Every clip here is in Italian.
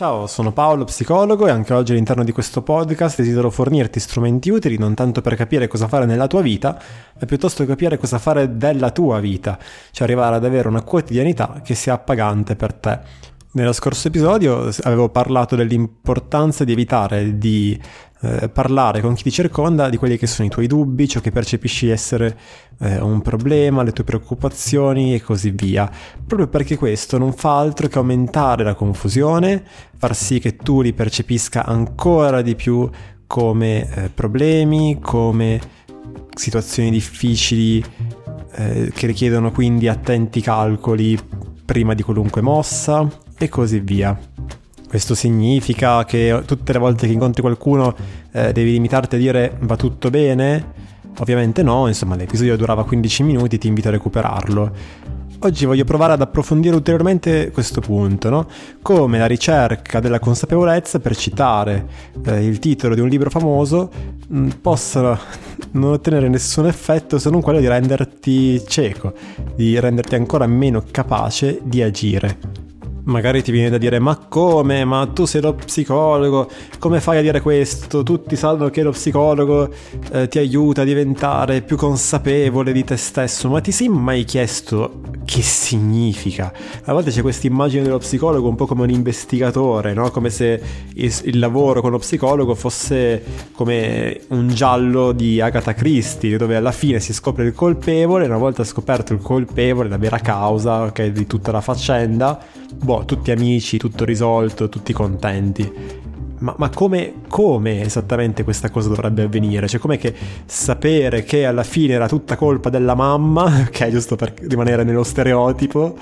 Ciao, sono Paolo, psicologo e anche oggi all'interno di questo podcast desidero fornirti strumenti utili non tanto per capire cosa fare nella tua vita, ma piuttosto capire cosa fare della tua vita, cioè arrivare ad avere una quotidianità che sia appagante per te. Nello scorso episodio avevo parlato dell'importanza di evitare di eh, parlare con chi ti circonda di quelli che sono i tuoi dubbi, ciò che percepisci essere eh, un problema, le tue preoccupazioni e così via, proprio perché questo non fa altro che aumentare la confusione, far sì che tu li percepisca ancora di più come eh, problemi, come situazioni difficili eh, che richiedono quindi attenti calcoli prima di qualunque mossa e così via. Questo significa che tutte le volte che incontri qualcuno eh, devi limitarti a dire va tutto bene? Ovviamente no, insomma l'episodio durava 15 minuti, ti invito a recuperarlo. Oggi voglio provare ad approfondire ulteriormente questo punto, no? come la ricerca della consapevolezza, per citare eh, il titolo di un libro famoso, mh, mm, possa non ottenere nessun effetto se non quello di renderti cieco, di renderti ancora meno capace di agire. Magari ti viene da dire ma come? Ma tu sei lo psicologo, come fai a dire questo? Tutti sanno che lo psicologo eh, ti aiuta a diventare più consapevole di te stesso, ma ti sei mai chiesto che significa? A volte c'è questa immagine dello psicologo un po' come un investigatore, no? come se il, il lavoro con lo psicologo fosse come un giallo di Agatha Christie, dove alla fine si scopre il colpevole, una volta scoperto il colpevole, la vera causa okay, di tutta la faccenda, boh, tutti amici, tutto risolto, tutti contenti. Ma, ma come, come, esattamente questa cosa dovrebbe avvenire? Cioè, com'è che sapere che alla fine era tutta colpa della mamma, ok, giusto per rimanere nello stereotipo,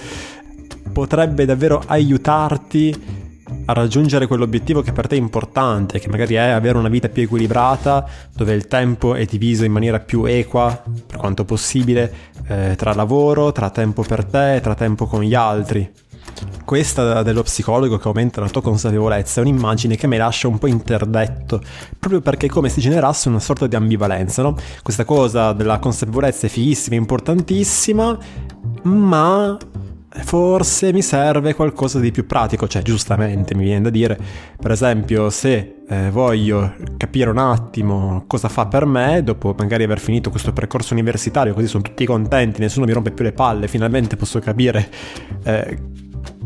potrebbe davvero aiutarti a raggiungere quell'obiettivo che per te è importante, che magari è avere una vita più equilibrata, dove il tempo è diviso in maniera più equa, per quanto possibile, eh, tra lavoro, tra tempo per te, tra tempo con gli altri questa dello psicologo che aumenta la tua consapevolezza è un'immagine che mi lascia un po' interdetto, proprio perché è come se generasse una sorta di ambivalenza, no? Questa cosa della consapevolezza è fighissima, importantissima, ma forse mi serve qualcosa di più pratico, cioè giustamente mi viene da dire, per esempio se eh, voglio capire un attimo cosa fa per me, dopo magari aver finito questo percorso universitario, così sono tutti contenti, nessuno mi rompe più le palle, finalmente posso capire eh,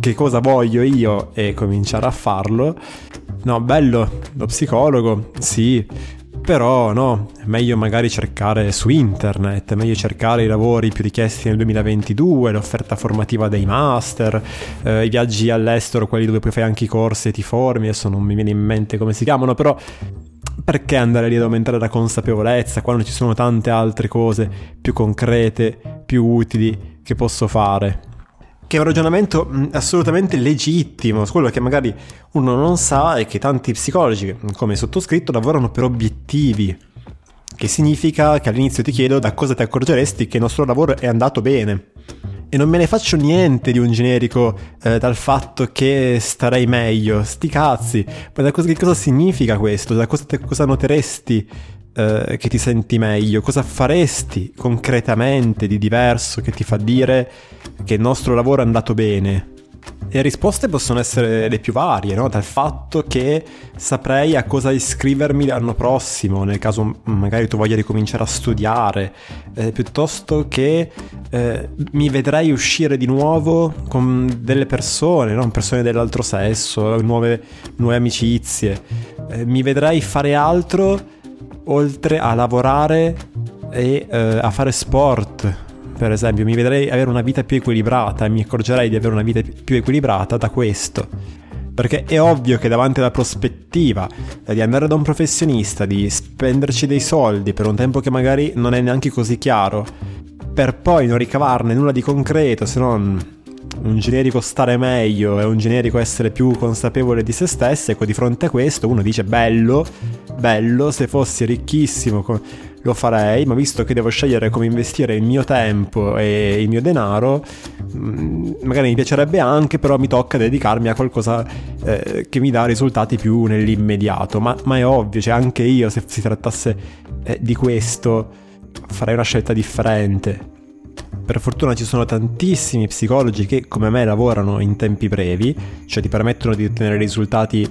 che cosa voglio io e cominciare a farlo. No, bello, lo psicologo, sì, però no, è meglio magari cercare su internet, è meglio cercare i lavori più richiesti nel 2022, l'offerta formativa dei master, eh, i viaggi all'estero, quelli dove poi fai anche i corsi e ti formi, adesso non mi viene in mente come si chiamano, però perché andare lì ad aumentare la consapevolezza quando ci sono tante altre cose più concrete, più utili che posso fare? Che è un ragionamento mm, assolutamente legittimo, quello che magari uno non sa è che tanti psicologi, come sottoscritto, lavorano per obiettivi, che significa che all'inizio ti chiedo da cosa ti accorgeresti che il nostro lavoro è andato bene. E non me ne faccio niente di un generico eh, dal fatto che starei meglio, sti cazzi, ma da cosa, che cosa significa questo? Da cosa, cosa noteresti eh, che ti senti meglio? Cosa faresti concretamente di diverso che ti fa dire che il nostro lavoro è andato bene? Le risposte possono essere le più varie, no? dal fatto che saprei a cosa iscrivermi l'anno prossimo, nel caso magari tu voglia ricominciare a studiare, eh, piuttosto che eh, mi vedrei uscire di nuovo con delle persone, no? persone dell'altro sesso, nuove, nuove amicizie, eh, mi vedrei fare altro oltre a lavorare e eh, a fare sport, per esempio, mi vedrei avere una vita più equilibrata e mi accorgerei di avere una vita più equilibrata da questo. Perché è ovvio che davanti alla prospettiva di andare da un professionista, di spenderci dei soldi per un tempo che magari non è neanche così chiaro, per poi non ricavarne nulla di concreto se non un generico stare meglio e un generico essere più consapevole di se stesso, ecco di fronte a questo uno dice bello, bello, se fossi ricchissimo lo farei, ma visto che devo scegliere come investire il mio tempo e il mio denaro, mm, magari mi piacerebbe anche, però mi tocca dedicarmi a qualcosa eh, che mi dà risultati più nell'immediato, ma, ma, è ovvio, cioè anche io se si trattasse eh, di questo farei una scelta differente. Per fortuna ci sono tantissimi psicologi che come me lavorano in tempi brevi, cioè ti permettono di ottenere risultati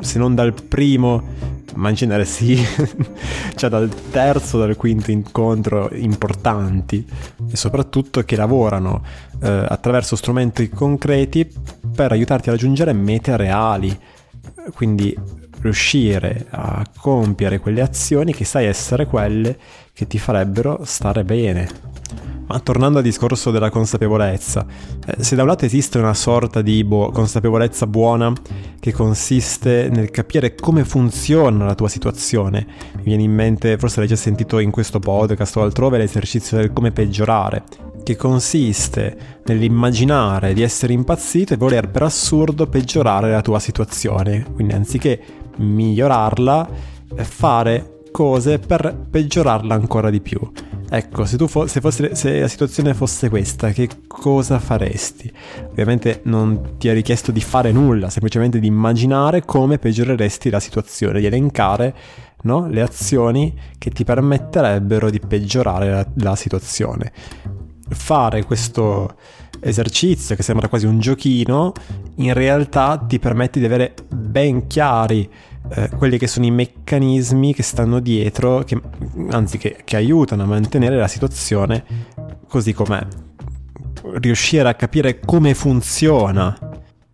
se non dal primo, ma in genere sì, cioè dal terzo, dal quinto incontro importanti e soprattutto che lavorano eh, attraverso strumenti concreti per aiutarti a raggiungere mete reali. Quindi riuscire a compiere quelle azioni che sai essere quelle che ti farebbero stare bene. Ma tornando al discorso della consapevolezza, eh, se da un lato esiste una sorta di boh, consapevolezza buona che consiste nel capire come funziona la tua situazione, mi viene in mente, forse l'hai già sentito in questo podcast o altrove, l'esercizio del come peggiorare, che consiste nell'immaginare di essere impazzito e voler per assurdo peggiorare la tua situazione, quindi anziché migliorarla, fare cose per peggiorarla ancora di più. Ecco, se, fo- se, fosse, se la situazione fosse questa, che cosa faresti? Ovviamente non ti è richiesto di fare nulla, semplicemente di immaginare come peggioreresti la situazione, di elencare no? le azioni che ti permetterebbero di peggiorare la, la situazione. Fare questo esercizio che sembra quasi un giochino, in realtà ti permette di avere ben chiari eh, quelli che sono i meccanismi che stanno dietro, che, anzi che, che aiutano a mantenere la situazione così com'è. Riuscire a capire come funziona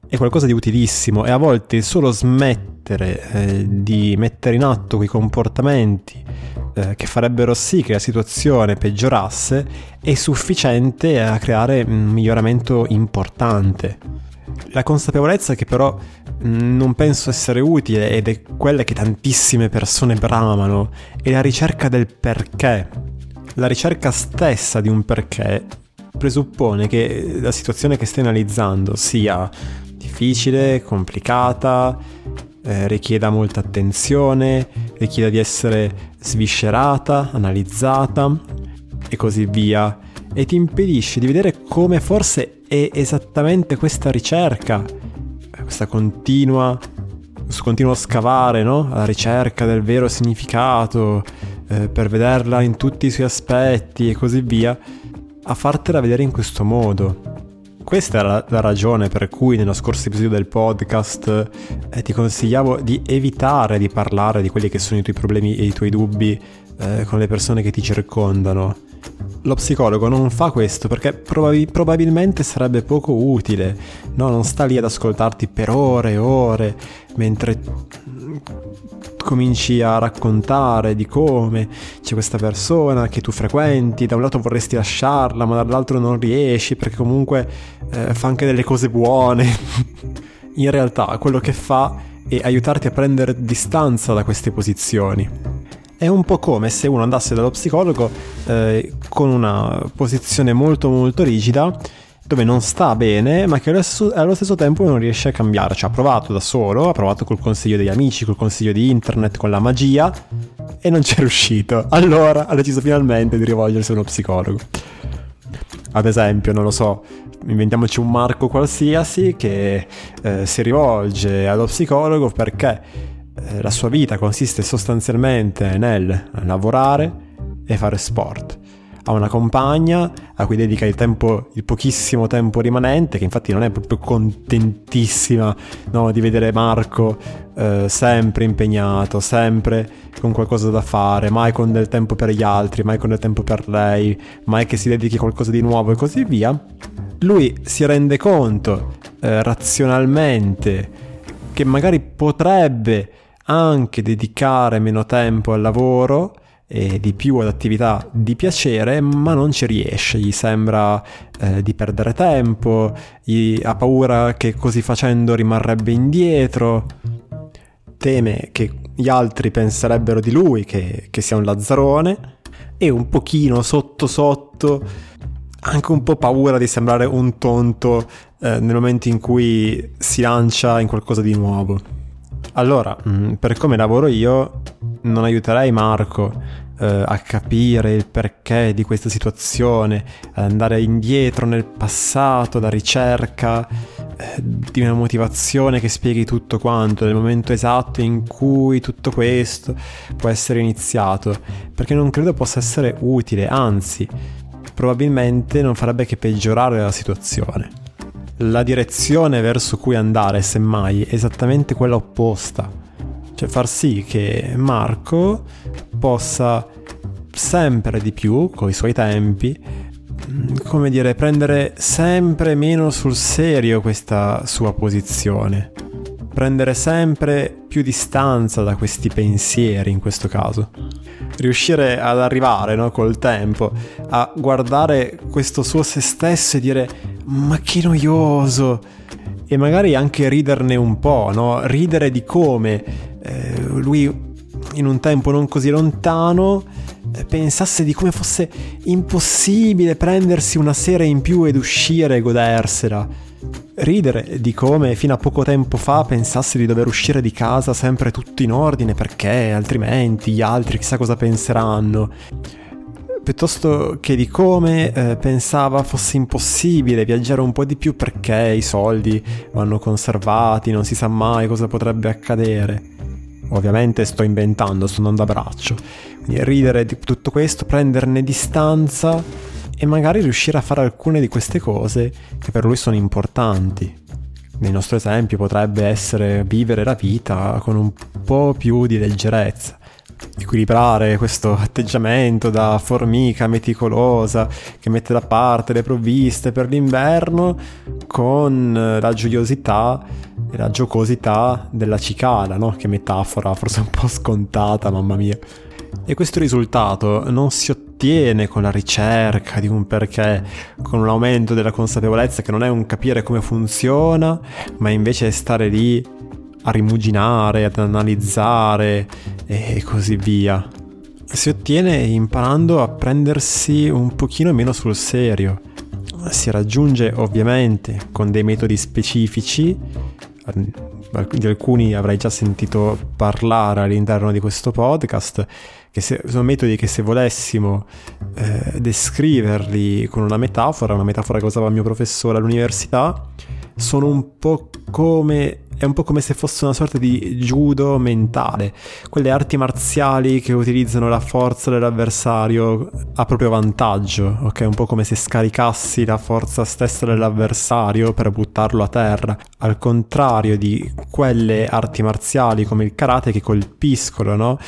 è qualcosa di utilissimo e a volte solo smettere eh, di mettere in atto quei comportamenti eh, che farebbero sì che la situazione peggiorasse è sufficiente a creare un miglioramento importante. La consapevolezza che però non penso essere utile ed è quella che tantissime persone bramano, è la ricerca del perché. La ricerca stessa di un perché presuppone che la situazione che stai analizzando sia difficile, complicata, eh, richieda molta attenzione, richieda di essere sviscerata, analizzata e così via, e ti impedisce di vedere come forse è esattamente questa ricerca questa continua, questo continuo scavare, no? Alla ricerca del vero significato, eh, per vederla in tutti i suoi aspetti e così via, a fartela vedere in questo modo. Questa la, la ragione per cui nello scorso episodio del podcast eh, ti consigliavo di evitare di parlare di quelli che sono i tuoi problemi e i tuoi dubbi eh, con le persone che ti circondano lo psicologo non fa questo perché probab- probabilmente sarebbe poco utile, no? non sta lì ad ascoltarti per ore e ore mentre cominci a raccontare di come c'è questa persona che tu frequenti, da un lato vorresti lasciarla ma dall'altro non riesci perché comunque eh, fa anche delle cose buone. In realtà quello che fa è aiutarti a prendere distanza da queste posizioni è un po' come se uno andasse dallo psicologo eh, con una posizione molto molto rigida dove non sta bene, ma che allo stesso, allo stesso, tempo non riesce a cambiare. Ci ha provato da solo, ha provato col consiglio degli amici, col consiglio di internet, con la magia e non ci è riuscito. Allora ha deciso finalmente di rivolgersi a uno psicologo. Ad esempio, non lo so, inventiamoci un Marco qualsiasi che eh, si rivolge allo psicologo perché eh, la sua vita consiste sostanzialmente nel lavorare e fare sport. Ha una compagna a cui dedica il, tempo, il pochissimo tempo rimanente, che infatti non è proprio contentissima no, di vedere Marco eh, sempre impegnato, sempre con qualcosa da fare, mai con del tempo per gli altri, mai con del tempo per lei, mai che si dedichi a qualcosa di nuovo e così via. Lui si rende conto eh, razionalmente che magari potrebbe anche dedicare meno tempo al lavoro e di più ad attività di piacere, ma non ci riesce, gli sembra eh, di perdere tempo, gli ha paura che così facendo rimarrebbe indietro, teme che gli altri penserebbero di lui che, che sia un lazzarone e un pochino sotto sotto anche un po' paura di sembrare un tonto eh, nel momento in cui si lancia in qualcosa di nuovo. Allora, mm, per come lavoro io, non aiuterei Marco eh, a capire il perché di questa situazione, ad andare indietro nel passato, la ricerca eh, di una motivazione che spieghi tutto quanto, nel momento esatto in cui tutto questo può essere iniziato, perché non credo possa essere utile, anzi, probabilmente non farebbe che peggiorare la situazione. La direzione verso cui andare, semmai, è esattamente quella opposta. Cioè far sì che Marco possa sempre di più, con i suoi tempi, mm, come dire, prendere sempre meno sul serio questa sua posizione. Prendere sempre più distanza da questi pensieri in questo caso. Riuscire ad arrivare no, col tempo a guardare questo suo se stesso e dire ma che noioso e magari anche riderne un po', no? ridere di come eh, lui in un tempo non così lontano eh, pensasse di come fosse impossibile prendersi una sera in più ed uscire e godersela. Ridere di come fino a poco tempo fa pensasse di dover uscire di casa sempre tutto in ordine perché altrimenti gli altri chissà cosa penseranno. Piuttosto che di come eh, pensava fosse impossibile viaggiare un po' di più perché i soldi vanno conservati, non si sa mai cosa potrebbe accadere. Ovviamente sto inventando, sto andando a braccio. Quindi ridere di tutto questo, prenderne distanza e magari riuscire a fare alcune di queste cose che per lui sono importanti. Nel nostro esempio potrebbe essere vivere la vita con un po' più di leggerezza equilibrare questo atteggiamento da formica meticolosa che mette da parte le provviste per l'inverno con la gioiosità e la giocosità della cicala, no? Che metafora forse un po' scontata, mamma mia. E questo risultato non si ottiene con la ricerca di un perché, con un aumento della consapevolezza che non è un capire come funziona, ma invece è stare lì a rimuginare, ad analizzare e così via. Si ottiene imparando a prendersi un pochino meno sul serio. Si raggiunge ovviamente con dei metodi specifici, di alcuni avrai già sentito parlare all'interno di questo podcast, che se, sono metodi che se volessimo eh, descriverli con una metafora, una metafora che usava il mio professore all'università, sono un po' come è un po' come se fosse una sorta di judo mentale, quelle arti marziali che utilizzano la forza dell'avversario a proprio vantaggio, ok? Un po' come se scaricassi la forza stessa dell'avversario per buttarlo a terra, al contrario di quelle arti marziali come il karate che colpiscono, no?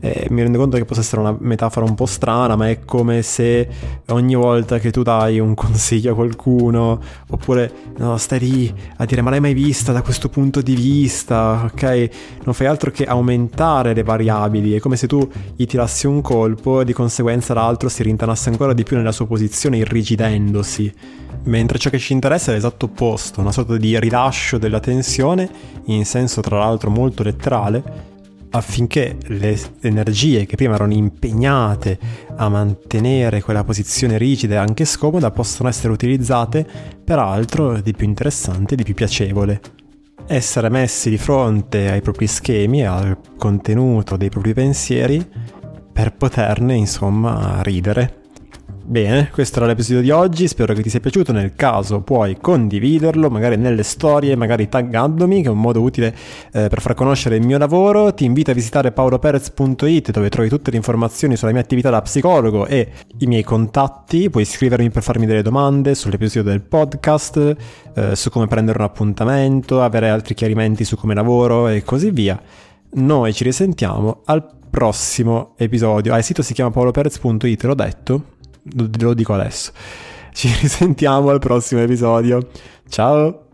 Eh, mi rendo conto che possa essere una metafora un po' strana, ma è come se ogni volta che tu dai un consiglio a qualcuno, oppure no, stai lì a dire ma l'hai mai vista da questo punto di vista, ok? Non fai altro che aumentare le variabili, è come se tu gli tirassi un colpo e di conseguenza l'altro si rintanasse ancora di più nella sua posizione irrigidendosi. Mentre ciò che ci interessa è l'esatto opposto, una sorta di rilascio della tensione, in senso tra l'altro molto letterale, affinché le energie che prima erano impegnate a mantenere quella posizione rigida e anche scomoda possano essere utilizzate per altro di più interessante di più piacevole. Essere messi di fronte ai propri schemi, al contenuto dei propri pensieri, per poterne insomma ridere Bene, questo era l'episodio di oggi, spero che ti sia piaciuto, nel caso puoi condividerlo, magari nelle storie, magari taggandomi, che è un modo utile eh, per far conoscere il mio lavoro. Ti invito a visitare paoloperez.it dove trovi tutte le informazioni sulla mia attività da psicologo e i miei contatti, puoi iscrivermi per farmi delle domande sull'episodio del podcast, eh, su come prendere un appuntamento, avere altri chiarimenti su come lavoro e così via. Noi ci risentiamo al prossimo episodio. Ah, il sito si chiama paoloperez.it, l'ho detto lo dico adesso. Ci risentiamo al prossimo episodio. Ciao!